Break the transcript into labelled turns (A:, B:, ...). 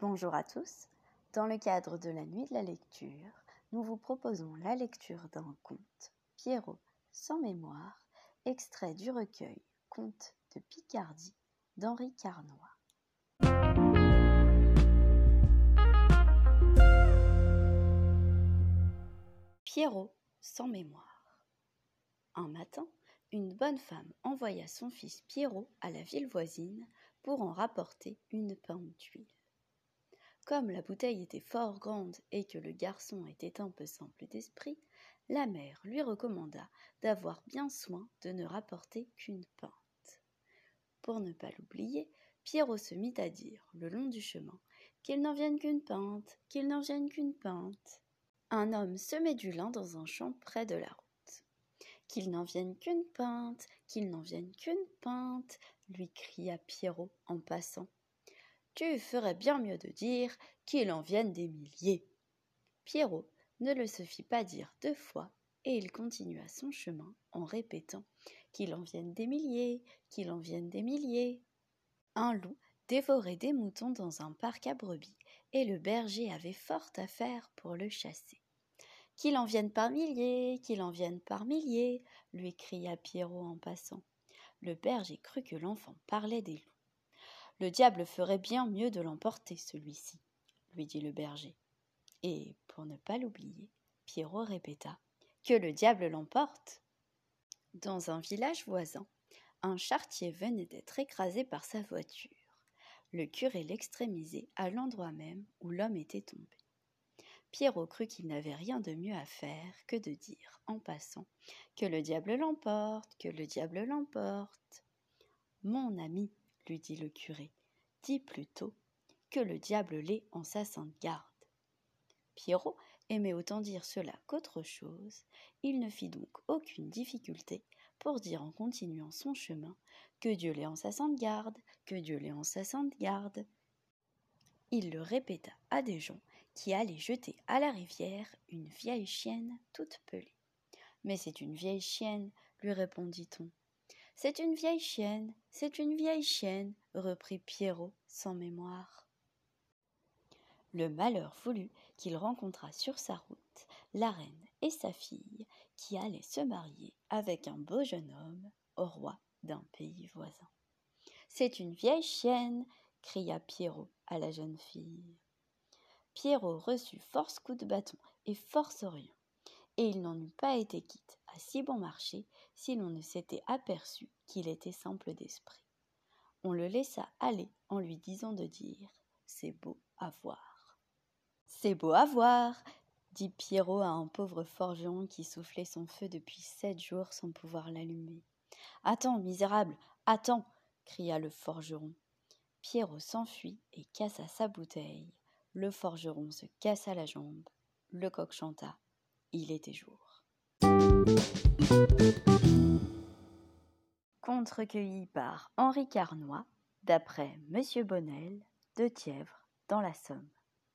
A: Bonjour à tous. Dans le cadre de la nuit de la lecture, nous vous proposons la lecture d'un conte, Pierrot sans mémoire, extrait du recueil Contes de Picardie d'Henri Carnois. Pierrot sans mémoire. Un matin, une bonne femme envoya son fils Pierrot à la ville voisine pour en rapporter une pinte d'huile. Comme la bouteille était fort grande et que le garçon était un peu simple d'esprit, la mère lui recommanda d'avoir bien soin de ne rapporter qu'une pinte. Pour ne pas l'oublier, Pierrot se mit à dire, le long du chemin, qu'il n'en vienne qu'une pinte, qu'il n'en vienne qu'une pinte. Un homme semait du lin dans un champ près de la route. Qu'il n'en vienne qu'une pinte, qu'il n'en vienne qu'une pinte, lui cria Pierrot en passant. Tu ferais bien mieux de dire qu'il en vienne des milliers. Pierrot ne le se fit pas dire deux fois, et il continua son chemin en répétant qu'il en vienne des milliers, qu'il en vienne des milliers. Un loup dévorait des moutons dans un parc à brebis, et le berger avait fort à faire pour le chasser. Qu'il en vienne par milliers, qu'il en vienne par milliers, lui cria Pierrot en passant. Le berger crut que l'enfant parlait des loups. Le diable ferait bien mieux de l'emporter, celui-ci, lui dit le berger. Et, pour ne pas l'oublier, Pierrot répéta Que le diable l'emporte. Dans un village voisin, un chartier venait d'être écrasé par sa voiture. Le curé l'extrémisait à l'endroit même où l'homme était tombé. Pierrot crut qu'il n'avait rien de mieux à faire que de dire, en passant, que le diable l'emporte, que le diable l'emporte. Mon ami, lui dit le curé, dis plutôt que le diable l'est en sa sainte garde. Pierrot aimait autant dire cela qu'autre chose, il ne fit donc aucune difficulté pour dire en continuant son chemin que Dieu l'est en sa sainte garde, que Dieu l'est en sa sainte garde. Il le répéta à des gens qui allaient jeter à la rivière une vieille chienne toute pelée. Mais c'est une vieille chienne, lui répondit-on. C'est une vieille chienne, c'est une vieille chienne, reprit Pierrot sans mémoire. Le malheur voulut qu'il rencontra sur sa route la reine et sa fille qui allaient se marier avec un beau jeune homme au roi d'un pays voisin. C'est une vieille chienne, cria Pierrot à la jeune fille. Pierrot reçut force coups de bâton et force rien, et il n'en eût pas été quitte si bon marché si l'on ne s'était aperçu qu'il était simple d'esprit. On le laissa aller en lui disant de dire C'est beau à voir. C'est beau à voir, dit Pierrot à un pauvre forgeron qui soufflait son feu depuis sept jours sans pouvoir l'allumer. Attends, misérable, attends cria le forgeron. Pierrot s'enfuit et cassa sa bouteille. Le forgeron se cassa la jambe. Le coq chanta. Il était jour. Conte recueilli par Henri Carnois, d'après Monsieur Bonnel, de Thièvres, dans la Somme.